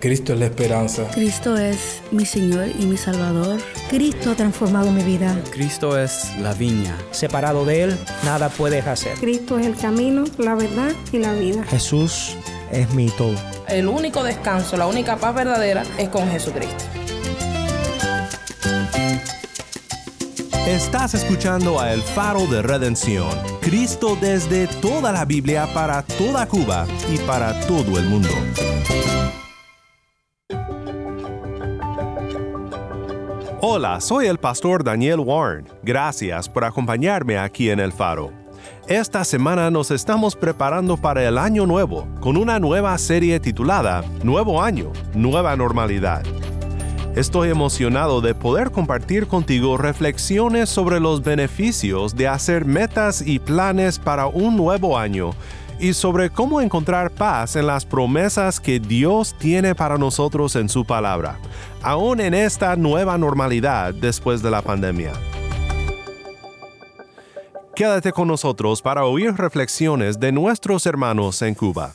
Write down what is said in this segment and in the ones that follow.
Cristo es la esperanza. Cristo es mi Señor y mi Salvador. Cristo ha transformado mi vida. Cristo es la viña. Separado de Él, nada puedes hacer. Cristo es el camino, la verdad y la vida. Jesús es mi todo. El único descanso, la única paz verdadera es con Jesucristo. Estás escuchando a El Faro de Redención. Cristo desde toda la Biblia para toda Cuba y para todo el mundo. Hola, soy el pastor Daniel Warren. Gracias por acompañarme aquí en El Faro. Esta semana nos estamos preparando para el año nuevo con una nueva serie titulada Nuevo Año, Nueva Normalidad. Estoy emocionado de poder compartir contigo reflexiones sobre los beneficios de hacer metas y planes para un nuevo año y sobre cómo encontrar paz en las promesas que Dios tiene para nosotros en su palabra aún en esta nueva normalidad después de la pandemia. Quédate con nosotros para oír reflexiones de nuestros hermanos en Cuba.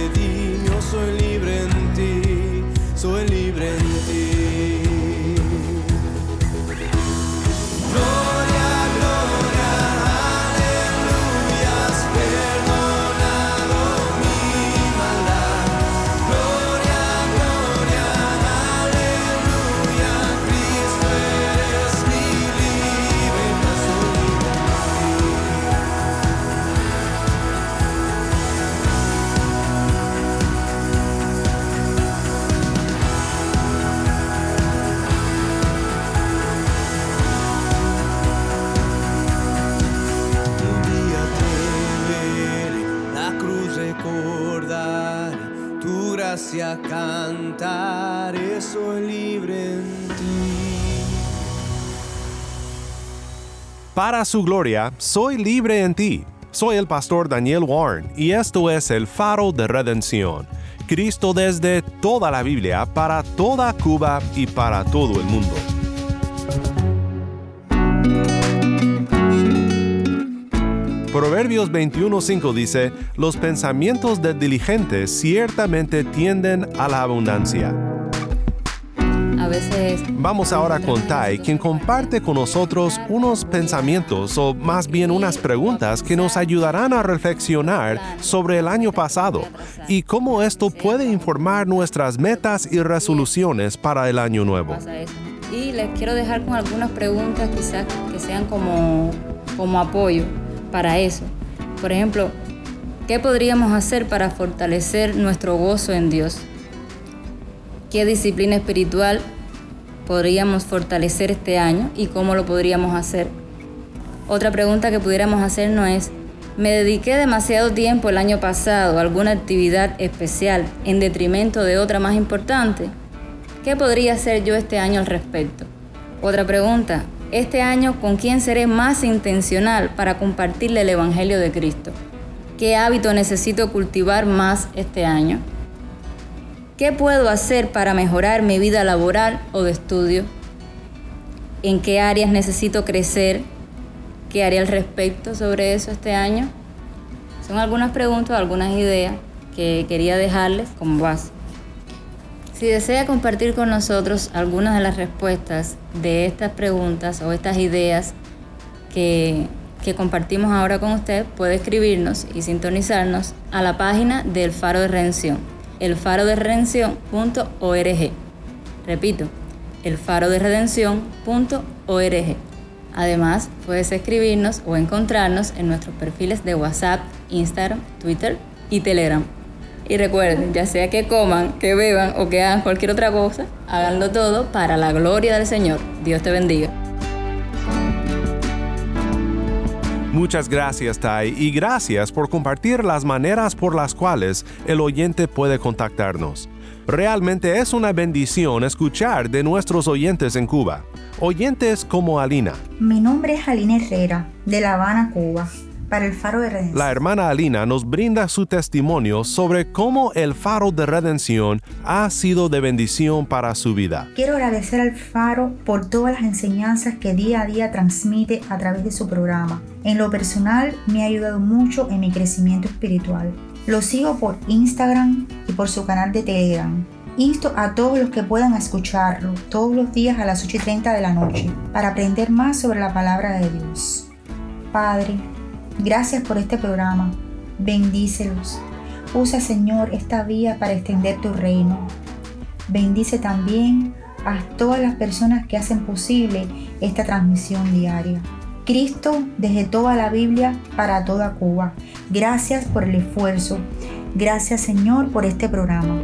Para su gloria, soy libre en ti. Soy el pastor Daniel Warren y esto es el faro de redención. Cristo desde toda la Biblia, para toda Cuba y para todo el mundo. Proverbios 21:5 dice, Los pensamientos del diligente ciertamente tienden a la abundancia Vamos ahora con Tai, quien comparte con nosotros unos pensamientos o más bien unas preguntas que nos ayudarán a reflexionar sobre el año pasado y cómo esto puede informar nuestras metas y resoluciones para el año nuevo. Y les quiero dejar con algunas preguntas quizás que sean como, como apoyo para eso. Por ejemplo, ¿qué podríamos hacer para fortalecer nuestro gozo en Dios? ¿Qué disciplina espiritual podríamos fortalecer este año y cómo lo podríamos hacer. Otra pregunta que pudiéramos hacernos es, ¿me dediqué demasiado tiempo el año pasado a alguna actividad especial en detrimento de otra más importante? ¿Qué podría hacer yo este año al respecto? Otra pregunta, este año con quién seré más intencional para compartirle el Evangelio de Cristo? ¿Qué hábito necesito cultivar más este año? ¿Qué puedo hacer para mejorar mi vida laboral o de estudio? ¿En qué áreas necesito crecer? ¿Qué haré al respecto sobre eso este año? Son algunas preguntas, algunas ideas que quería dejarles como base. Si desea compartir con nosotros algunas de las respuestas de estas preguntas o estas ideas que, que compartimos ahora con usted, puede escribirnos y sintonizarnos a la página del Faro de Redención elfaroderedención.org. Repito, elfaroderedención.org. Además, puedes escribirnos o encontrarnos en nuestros perfiles de WhatsApp, Instagram, Twitter y Telegram. Y recuerden, ya sea que coman, que beban o que hagan cualquier otra cosa, háganlo todo para la gloria del Señor. Dios te bendiga. Muchas gracias, Tai, y gracias por compartir las maneras por las cuales el oyente puede contactarnos. Realmente es una bendición escuchar de nuestros oyentes en Cuba. Oyentes como Alina. Mi nombre es Alina Herrera, de La Habana, Cuba para el Faro de Redención. La hermana Alina nos brinda su testimonio sobre cómo el Faro de Redención ha sido de bendición para su vida. Quiero agradecer al Faro por todas las enseñanzas que día a día transmite a través de su programa. En lo personal me ha ayudado mucho en mi crecimiento espiritual. Lo sigo por Instagram y por su canal de Telegram. Insto a todos los que puedan escucharlo todos los días a las 8 y 30 de la noche para aprender más sobre la palabra de Dios. Padre, Gracias por este programa. Bendícelos. Usa, Señor, esta vía para extender tu reino. Bendice también a todas las personas que hacen posible esta transmisión diaria. Cristo desde toda la Biblia para toda Cuba. Gracias por el esfuerzo. Gracias Señor por este programa.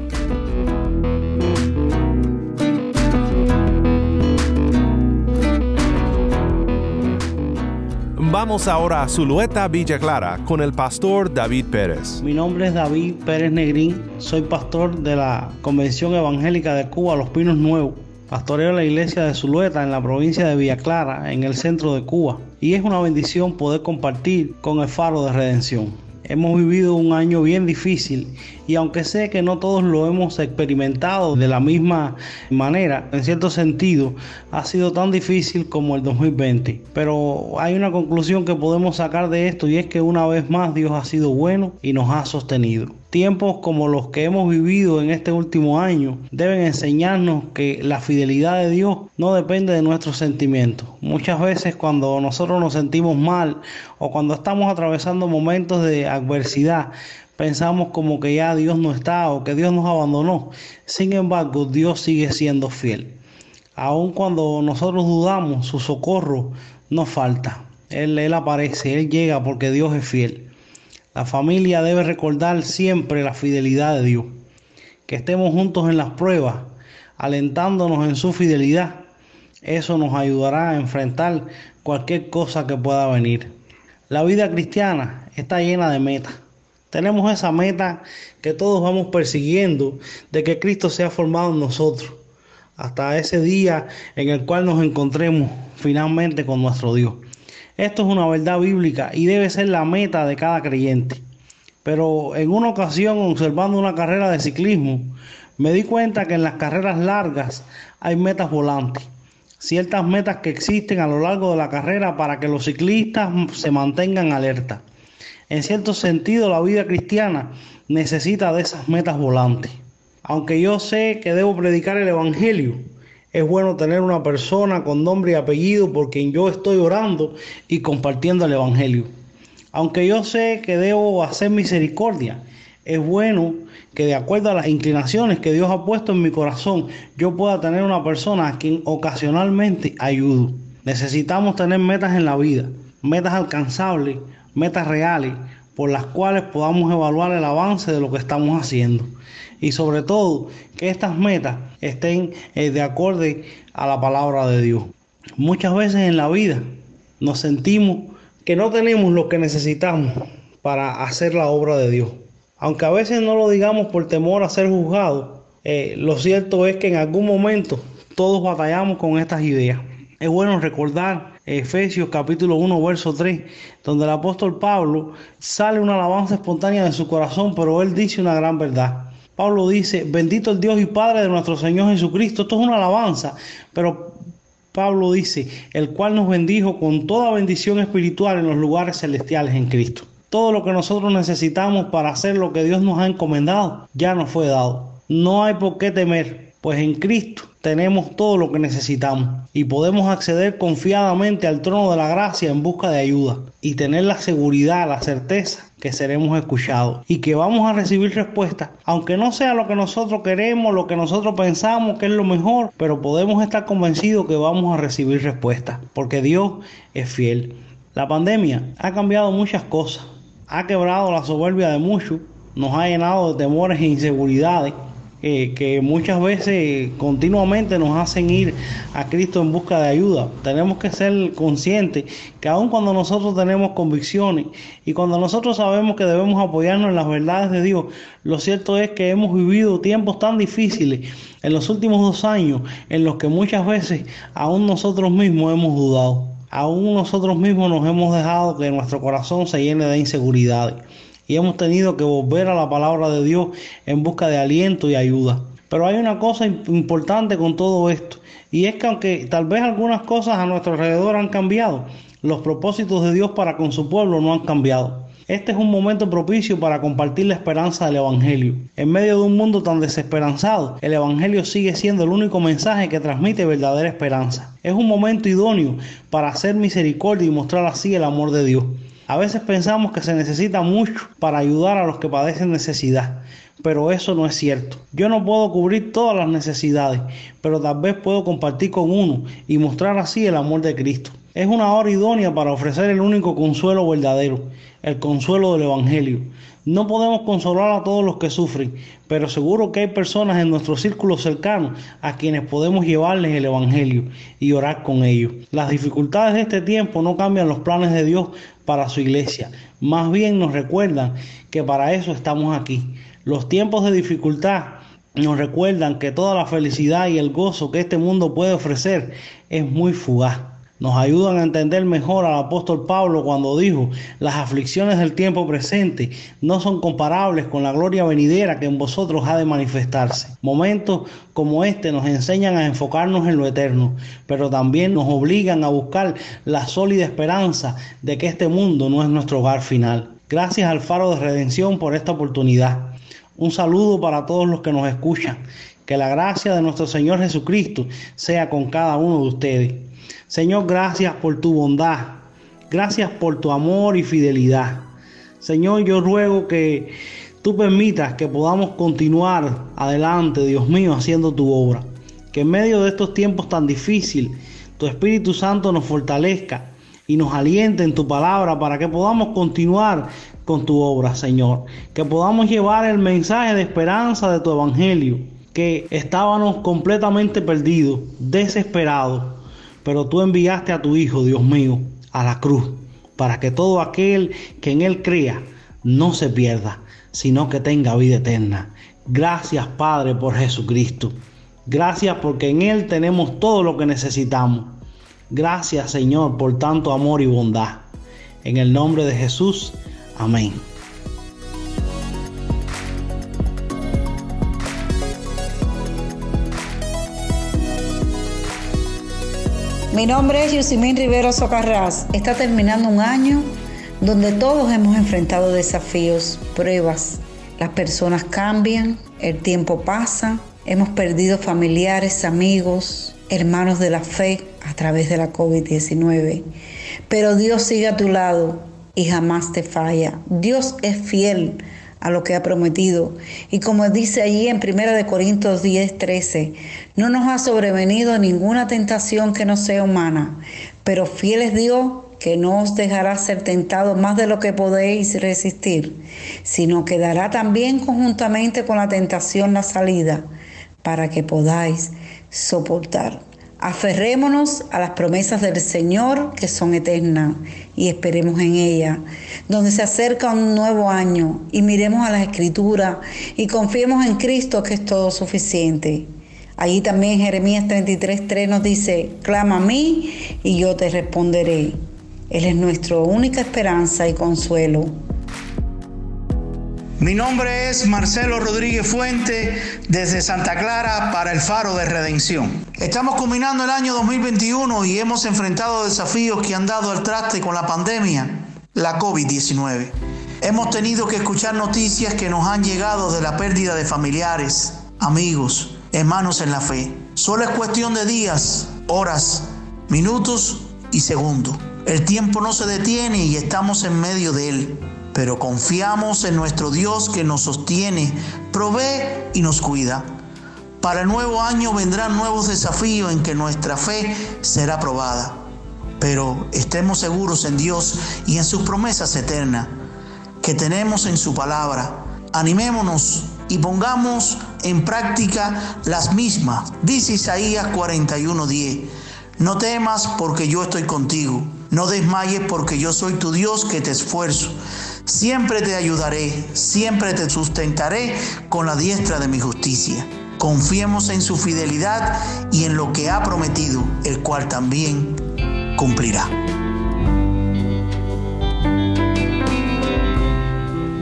Vamos ahora a Zulueta, Villa Clara, con el pastor David Pérez. Mi nombre es David Pérez Negrín, soy pastor de la Convención Evangélica de Cuba, Los Pinos Nuevos. Pastoreo la iglesia de Zulueta en la provincia de Villa Clara, en el centro de Cuba. Y es una bendición poder compartir con el Faro de Redención. Hemos vivido un año bien difícil y aunque sé que no todos lo hemos experimentado de la misma manera, en cierto sentido ha sido tan difícil como el 2020. Pero hay una conclusión que podemos sacar de esto y es que una vez más Dios ha sido bueno y nos ha sostenido. Tiempos como los que hemos vivido en este último año deben enseñarnos que la fidelidad de Dios no depende de nuestros sentimientos. Muchas veces cuando nosotros nos sentimos mal o cuando estamos atravesando momentos de adversidad, pensamos como que ya Dios no está o que Dios nos abandonó. Sin embargo, Dios sigue siendo fiel. Aun cuando nosotros dudamos, su socorro no falta. Él, él aparece, Él llega porque Dios es fiel. La familia debe recordar siempre la fidelidad de Dios. Que estemos juntos en las pruebas, alentándonos en su fidelidad. Eso nos ayudará a enfrentar cualquier cosa que pueda venir. La vida cristiana está llena de metas. Tenemos esa meta que todos vamos persiguiendo de que Cristo sea formado en nosotros hasta ese día en el cual nos encontremos finalmente con nuestro Dios. Esto es una verdad bíblica y debe ser la meta de cada creyente. Pero en una ocasión, observando una carrera de ciclismo, me di cuenta que en las carreras largas hay metas volantes. Ciertas metas que existen a lo largo de la carrera para que los ciclistas se mantengan alerta. En cierto sentido, la vida cristiana necesita de esas metas volantes. Aunque yo sé que debo predicar el Evangelio, es bueno tener una persona con nombre y apellido por quien yo estoy orando y compartiendo el Evangelio. Aunque yo sé que debo hacer misericordia, es bueno que de acuerdo a las inclinaciones que Dios ha puesto en mi corazón, yo pueda tener una persona a quien ocasionalmente ayudo. Necesitamos tener metas en la vida, metas alcanzables, metas reales, por las cuales podamos evaluar el avance de lo que estamos haciendo y sobre todo que estas metas estén eh, de acuerdo a la palabra de Dios. Muchas veces en la vida nos sentimos que no tenemos lo que necesitamos para hacer la obra de Dios. Aunque a veces no lo digamos por temor a ser juzgados, eh, lo cierto es que en algún momento todos batallamos con estas ideas. Es bueno recordar Efesios capítulo 1, verso 3, donde el apóstol Pablo sale una alabanza espontánea de su corazón, pero él dice una gran verdad. Pablo dice, bendito el Dios y Padre de nuestro Señor Jesucristo. Esto es una alabanza, pero Pablo dice, el cual nos bendijo con toda bendición espiritual en los lugares celestiales en Cristo. Todo lo que nosotros necesitamos para hacer lo que Dios nos ha encomendado ya nos fue dado. No hay por qué temer, pues en Cristo tenemos todo lo que necesitamos y podemos acceder confiadamente al trono de la gracia en busca de ayuda y tener la seguridad, la certeza que seremos escuchados y que vamos a recibir respuesta, aunque no sea lo que nosotros queremos, lo que nosotros pensamos que es lo mejor, pero podemos estar convencidos que vamos a recibir respuesta, porque Dios es fiel. La pandemia ha cambiado muchas cosas, ha quebrado la soberbia de muchos, nos ha llenado de temores e inseguridades, eh, que muchas veces continuamente nos hacen ir a Cristo en busca de ayuda. Tenemos que ser conscientes que aun cuando nosotros tenemos convicciones y cuando nosotros sabemos que debemos apoyarnos en las verdades de Dios, lo cierto es que hemos vivido tiempos tan difíciles en los últimos dos años en los que muchas veces aún nosotros mismos hemos dudado. Aún nosotros mismos nos hemos dejado que nuestro corazón se llene de inseguridades y hemos tenido que volver a la palabra de Dios en busca de aliento y ayuda. Pero hay una cosa importante con todo esto, y es que aunque tal vez algunas cosas a nuestro alrededor han cambiado, los propósitos de Dios para con su pueblo no han cambiado. Este es un momento propicio para compartir la esperanza del Evangelio. En medio de un mundo tan desesperanzado, el Evangelio sigue siendo el único mensaje que transmite verdadera esperanza. Es un momento idóneo para hacer misericordia y mostrar así el amor de Dios. A veces pensamos que se necesita mucho para ayudar a los que padecen necesidad, pero eso no es cierto. Yo no puedo cubrir todas las necesidades, pero tal vez puedo compartir con uno y mostrar así el amor de Cristo. Es una hora idónea para ofrecer el único consuelo verdadero, el consuelo del Evangelio. No podemos consolar a todos los que sufren, pero seguro que hay personas en nuestro círculo cercano a quienes podemos llevarles el Evangelio y orar con ellos. Las dificultades de este tiempo no cambian los planes de Dios para su iglesia, más bien nos recuerdan que para eso estamos aquí. Los tiempos de dificultad nos recuerdan que toda la felicidad y el gozo que este mundo puede ofrecer es muy fugaz nos ayudan a entender mejor al apóstol Pablo cuando dijo, las aflicciones del tiempo presente no son comparables con la gloria venidera que en vosotros ha de manifestarse. Momentos como este nos enseñan a enfocarnos en lo eterno, pero también nos obligan a buscar la sólida esperanza de que este mundo no es nuestro hogar final. Gracias al Faro de Redención por esta oportunidad. Un saludo para todos los que nos escuchan. Que la gracia de nuestro Señor Jesucristo sea con cada uno de ustedes. Señor, gracias por tu bondad. Gracias por tu amor y fidelidad. Señor, yo ruego que tú permitas que podamos continuar adelante, Dios mío, haciendo tu obra. Que en medio de estos tiempos tan difíciles, tu Espíritu Santo nos fortalezca y nos aliente en tu palabra para que podamos continuar con tu obra, Señor. Que podamos llevar el mensaje de esperanza de tu Evangelio, que estábamos completamente perdidos, desesperados pero tú enviaste a tu Hijo, Dios mío, a la cruz, para que todo aquel que en Él crea no se pierda, sino que tenga vida eterna. Gracias, Padre, por Jesucristo. Gracias porque en Él tenemos todo lo que necesitamos. Gracias, Señor, por tanto amor y bondad. En el nombre de Jesús, amén. Mi nombre es Yusimín Rivero Socarrás. Está terminando un año donde todos hemos enfrentado desafíos, pruebas. Las personas cambian, el tiempo pasa, hemos perdido familiares, amigos, hermanos de la fe a través de la COVID-19. Pero Dios sigue a tu lado y jamás te falla. Dios es fiel a lo que ha prometido. Y como dice allí en 1 Corintios 10, 13, no nos ha sobrevenido ninguna tentación que no sea humana, pero fiel es Dios que no os dejará ser tentado más de lo que podéis resistir, sino que dará también conjuntamente con la tentación la salida para que podáis soportar. Aferrémonos a las promesas del Señor que son eternas y esperemos en ella, donde se acerca un nuevo año y miremos a las escrituras y confiemos en Cristo que es todo suficiente. Allí también Jeremías 33.3 nos dice, clama a mí y yo te responderé. Él es nuestra única esperanza y consuelo. Mi nombre es Marcelo Rodríguez Fuente desde Santa Clara para el Faro de Redención. Estamos culminando el año 2021 y hemos enfrentado desafíos que han dado al traste con la pandemia, la COVID-19. Hemos tenido que escuchar noticias que nos han llegado de la pérdida de familiares, amigos, hermanos en la fe. Solo es cuestión de días, horas, minutos y segundos. El tiempo no se detiene y estamos en medio de él pero confiamos en nuestro Dios que nos sostiene, provee y nos cuida. Para el nuevo año vendrán nuevos desafíos en que nuestra fe será probada. Pero estemos seguros en Dios y en sus promesas eternas que tenemos en su palabra. Animémonos y pongamos en práctica las mismas. Dice Isaías 41:10. No temas porque yo estoy contigo. No desmayes porque yo soy tu Dios que te esfuerzo. Siempre te ayudaré, siempre te sustentaré con la diestra de mi justicia. Confiemos en su fidelidad y en lo que ha prometido, el cual también cumplirá.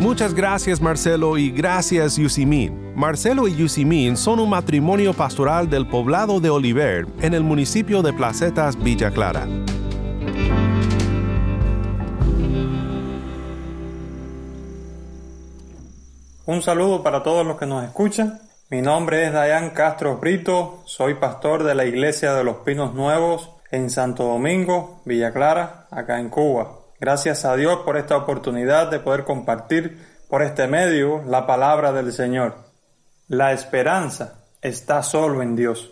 Muchas gracias Marcelo y gracias Yusimín. Marcelo y Yusimín son un matrimonio pastoral del poblado de Oliver en el municipio de Placetas, Villa Clara. Un saludo para todos los que nos escuchan. Mi nombre es Dayan Castro Brito, soy pastor de la Iglesia de los Pinos Nuevos en Santo Domingo, Villa Clara, acá en Cuba. Gracias a Dios por esta oportunidad de poder compartir por este medio la palabra del Señor. La esperanza está solo en Dios.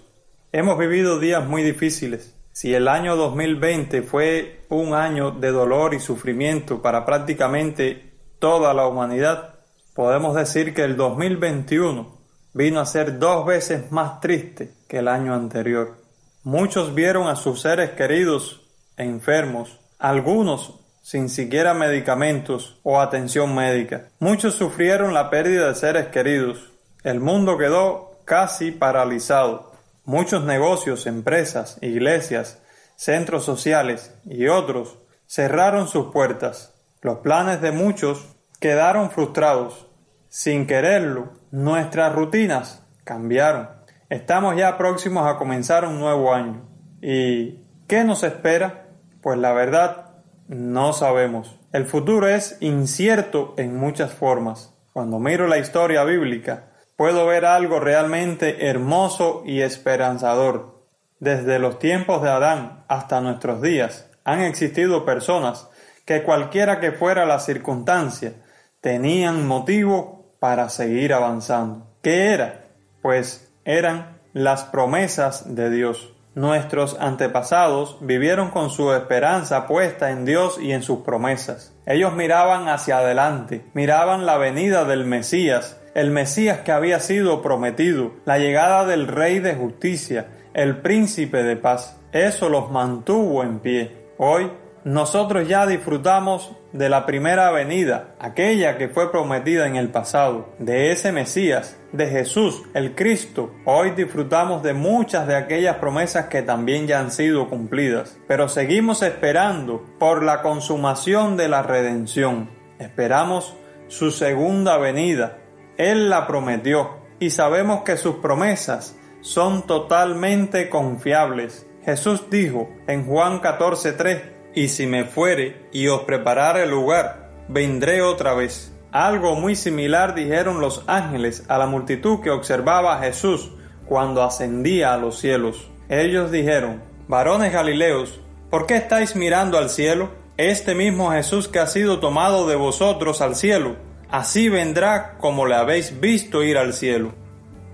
Hemos vivido días muy difíciles. Si el año 2020 fue un año de dolor y sufrimiento para prácticamente toda la humanidad, podemos decir que el 2021 vino a ser dos veces más triste que el año anterior. Muchos vieron a sus seres queridos enfermos, algunos sin siquiera medicamentos o atención médica. Muchos sufrieron la pérdida de seres queridos. El mundo quedó casi paralizado. Muchos negocios, empresas, iglesias, centros sociales y otros cerraron sus puertas. Los planes de muchos quedaron frustrados. Sin quererlo, nuestras rutinas cambiaron. Estamos ya próximos a comenzar un nuevo año. ¿Y qué nos espera? Pues la verdad, no sabemos. El futuro es incierto en muchas formas. Cuando miro la historia bíblica, puedo ver algo realmente hermoso y esperanzador. Desde los tiempos de Adán hasta nuestros días, han existido personas que cualquiera que fuera la circunstancia, tenían motivo para seguir avanzando. ¿Qué era? Pues eran las promesas de Dios. Nuestros antepasados vivieron con su esperanza puesta en Dios y en sus promesas. Ellos miraban hacia adelante, miraban la venida del Mesías, el Mesías que había sido prometido, la llegada del Rey de Justicia, el Príncipe de Paz. Eso los mantuvo en pie. Hoy nosotros ya disfrutamos de la primera venida, aquella que fue prometida en el pasado, de ese Mesías, de Jesús, el Cristo. Hoy disfrutamos de muchas de aquellas promesas que también ya han sido cumplidas, pero seguimos esperando por la consumación de la redención. Esperamos su segunda venida. Él la prometió y sabemos que sus promesas son totalmente confiables. Jesús dijo en Juan 14:3, y si me fuere y os preparare lugar, vendré otra vez. Algo muy similar dijeron los ángeles a la multitud que observaba a Jesús cuando ascendía a los cielos. Ellos dijeron, varones Galileos, ¿por qué estáis mirando al cielo? Este mismo Jesús que ha sido tomado de vosotros al cielo, así vendrá como le habéis visto ir al cielo.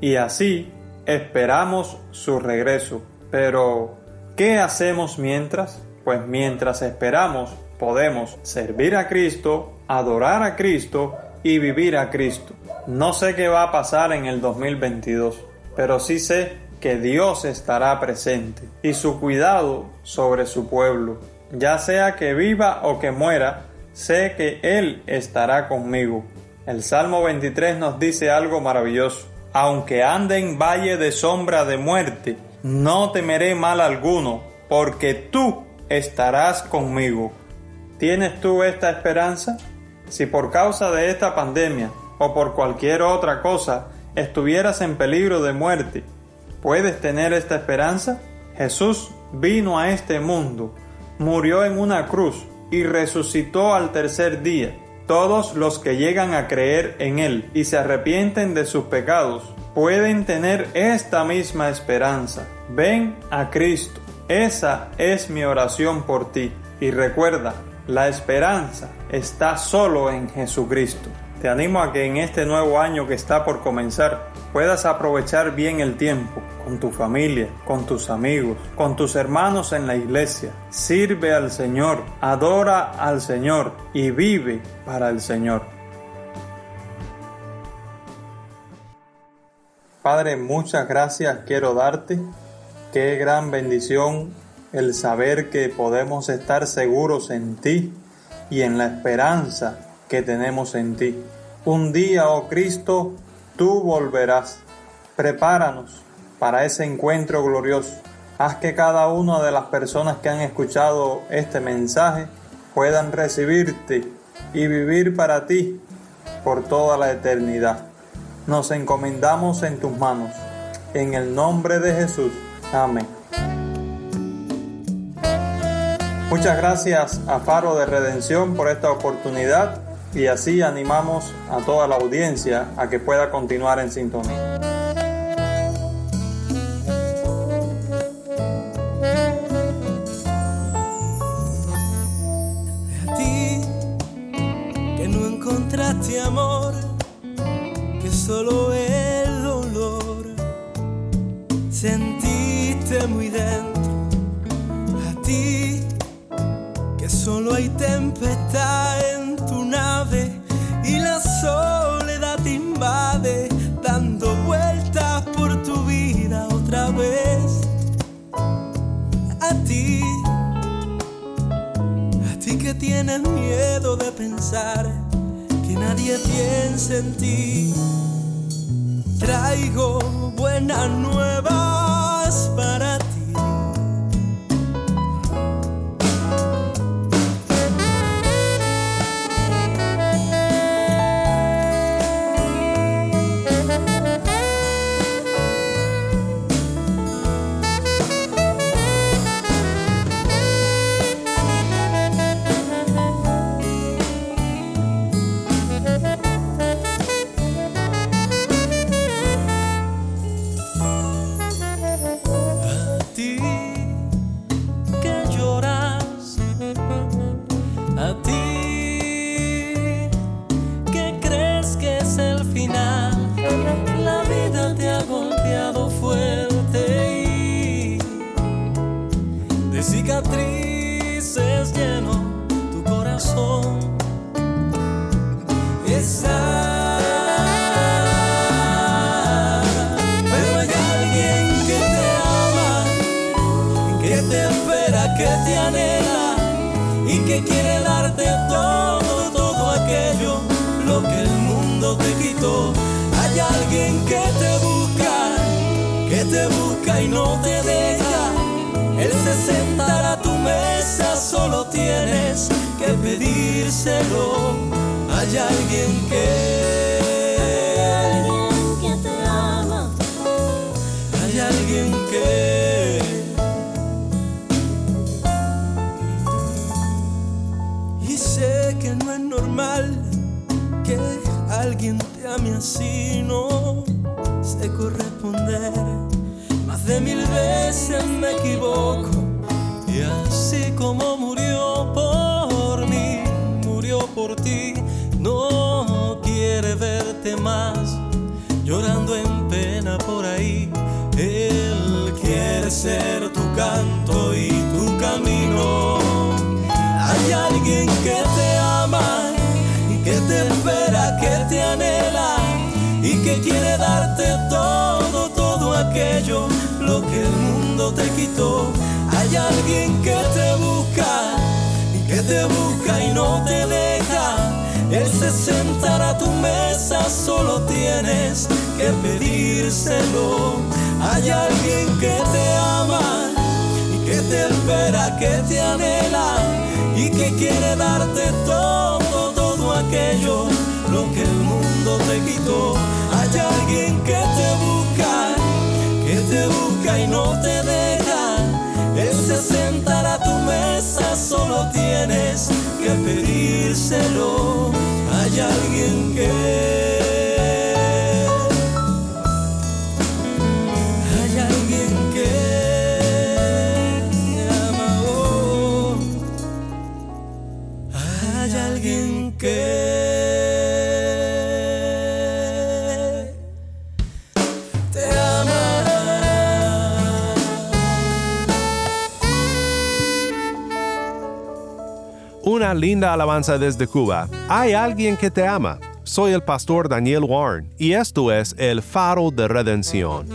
Y así esperamos su regreso. Pero, ¿qué hacemos mientras? Pues mientras esperamos podemos servir a Cristo, adorar a Cristo y vivir a Cristo. No sé qué va a pasar en el 2022, pero sí sé que Dios estará presente y su cuidado sobre su pueblo. Ya sea que viva o que muera, sé que Él estará conmigo. El Salmo 23 nos dice algo maravilloso. Aunque ande en valle de sombra de muerte, no temeré mal alguno, porque tú estarás conmigo. ¿Tienes tú esta esperanza? Si por causa de esta pandemia o por cualquier otra cosa estuvieras en peligro de muerte, ¿puedes tener esta esperanza? Jesús vino a este mundo, murió en una cruz y resucitó al tercer día. Todos los que llegan a creer en Él y se arrepienten de sus pecados pueden tener esta misma esperanza. Ven a Cristo esa es mi oración por ti. Y recuerda, la esperanza está solo en Jesucristo. Te animo a que en este nuevo año que está por comenzar puedas aprovechar bien el tiempo con tu familia, con tus amigos, con tus hermanos en la iglesia. Sirve al Señor, adora al Señor y vive para el Señor. Padre, muchas gracias quiero darte. Qué gran bendición el saber que podemos estar seguros en ti y en la esperanza que tenemos en ti. Un día, oh Cristo, tú volverás. Prepáranos para ese encuentro glorioso. Haz que cada una de las personas que han escuchado este mensaje puedan recibirte y vivir para ti por toda la eternidad. Nos encomendamos en tus manos. En el nombre de Jesús. Amén. Muchas gracias a Faro de Redención por esta oportunidad y así animamos a toda la audiencia a que pueda continuar en sintonía. A ti que no encontraste amor, que solo el dolor muy dentro. A ti que solo hay tempestad en tu nave y la soledad te invade, dando vueltas por tu vida otra vez. A ti, a ti que tienes miedo de pensar que nadie piensa en ti, traigo buenas nuevas para Hay alguien que que te ama. Hay alguien que y sé que no es normal que alguien te ame así, no sé corresponder. Más de mil veces me equivoco y así como más llorando en pena por ahí. Él quiere ser tu canto y tu camino. Hay alguien que te ama y que te espera, que te anhela y que quiere darte todo, todo aquello, lo que el mundo te quitó. Hay alguien que te busca y que te busca y no te deja. Él se sentará a tu mesa, solo tienes que pedírselo. Hay alguien que te ama y que te espera, que te anhela y que quiere darte todo, todo aquello, lo que el mundo te quitó. Hay alguien que te busca, que te busca y no te deja. Él se sentará a tu mesa, solo tienes pedírselo. Hay alguien que hay alguien que te ama. oh. Hay alguien que Linda alabanza desde Cuba. Hay alguien que te ama. soy el pastor Daniel Warren y esto es El Faro de Redención.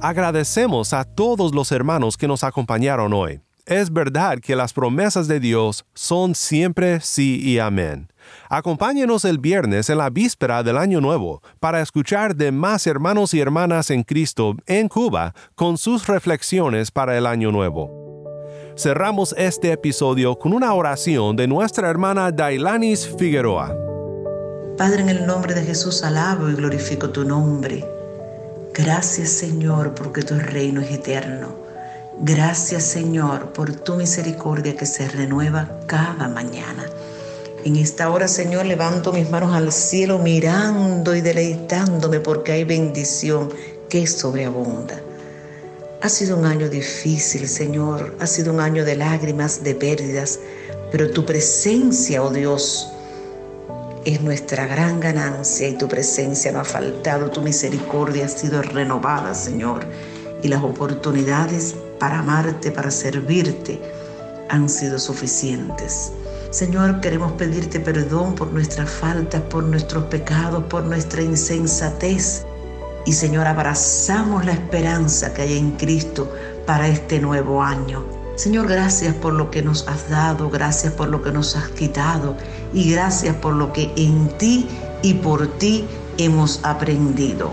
Agradecemos a todos los hermanos que nos acompañaron hoy. Es verdad que las promesas de Dios son siempre sí y amén. Acompáñenos el viernes en la víspera del Año Nuevo para escuchar de más hermanos y hermanas en Cristo en Cuba con sus reflexiones para el Año Nuevo. Cerramos este episodio con una oración de nuestra hermana Dailanis Figueroa. Padre, en el nombre de Jesús alabo y glorifico tu nombre. Gracias Señor porque tu reino es eterno. Gracias Señor por tu misericordia que se renueva cada mañana. En esta hora, Señor, levanto mis manos al cielo mirando y deleitándome porque hay bendición que sobreabunda. Ha sido un año difícil, Señor. Ha sido un año de lágrimas, de pérdidas. Pero tu presencia, oh Dios, es nuestra gran ganancia y tu presencia no ha faltado. Tu misericordia ha sido renovada, Señor. Y las oportunidades para amarte, para servirte, han sido suficientes. Señor, queremos pedirte perdón por nuestras faltas, por nuestros pecados, por nuestra insensatez. Y Señor, abrazamos la esperanza que hay en Cristo para este nuevo año. Señor, gracias por lo que nos has dado, gracias por lo que nos has quitado y gracias por lo que en ti y por ti hemos aprendido.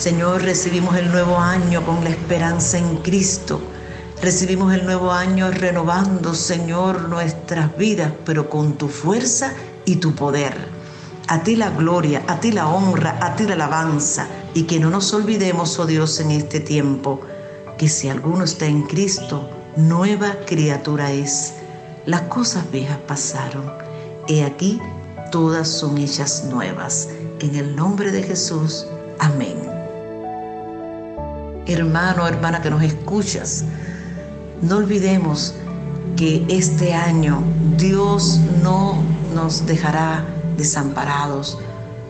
Señor, recibimos el nuevo año con la esperanza en Cristo Recibimos el nuevo año renovando, Señor, nuestras vidas, pero con tu fuerza y tu poder. A ti la gloria, a ti la honra, a ti la alabanza. Y que no nos olvidemos, oh Dios, en este tiempo, que si alguno está en Cristo, nueva criatura es. Las cosas viejas pasaron. He aquí, todas son hechas nuevas. En el nombre de Jesús. Amén. Hermano, hermana que nos escuchas, no olvidemos que este año Dios no nos dejará desamparados,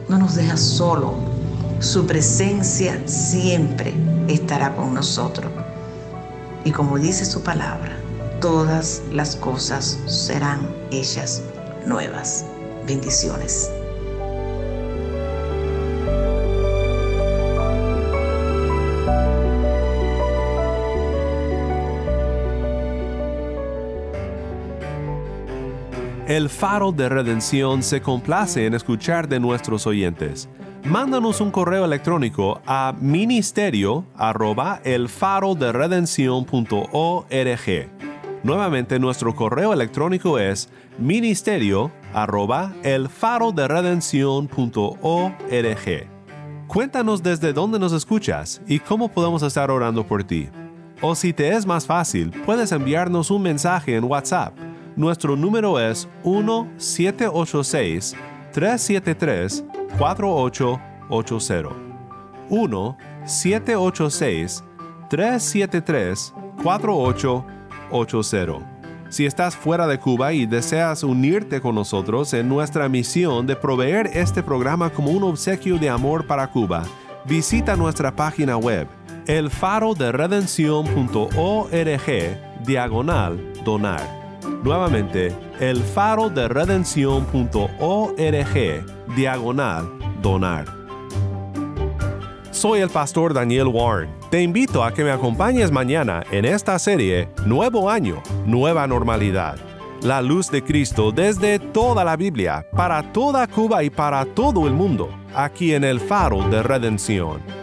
no nos deja solo. Su presencia siempre estará con nosotros. Y como dice su palabra, todas las cosas serán hechas nuevas. Bendiciones. El Faro de Redención se complace en escuchar de nuestros oyentes. Mándanos un correo electrónico a ministerio Nuevamente nuestro correo electrónico es ministerio Cuéntanos desde dónde nos escuchas y cómo podemos estar orando por ti. O si te es más fácil, puedes enviarnos un mensaje en WhatsApp nuestro número es 1-786-373-4880. 1-786-373-4880. Si estás fuera de Cuba y deseas unirte con nosotros en nuestra misión de proveer este programa como un obsequio de amor para Cuba, visita nuestra página web elfaroderedención.org diagonal donar. Nuevamente, el faro de redención.org, diagonal, donar. Soy el pastor Daniel Warren. Te invito a que me acompañes mañana en esta serie Nuevo Año, Nueva Normalidad. La luz de Cristo desde toda la Biblia, para toda Cuba y para todo el mundo, aquí en el faro de redención.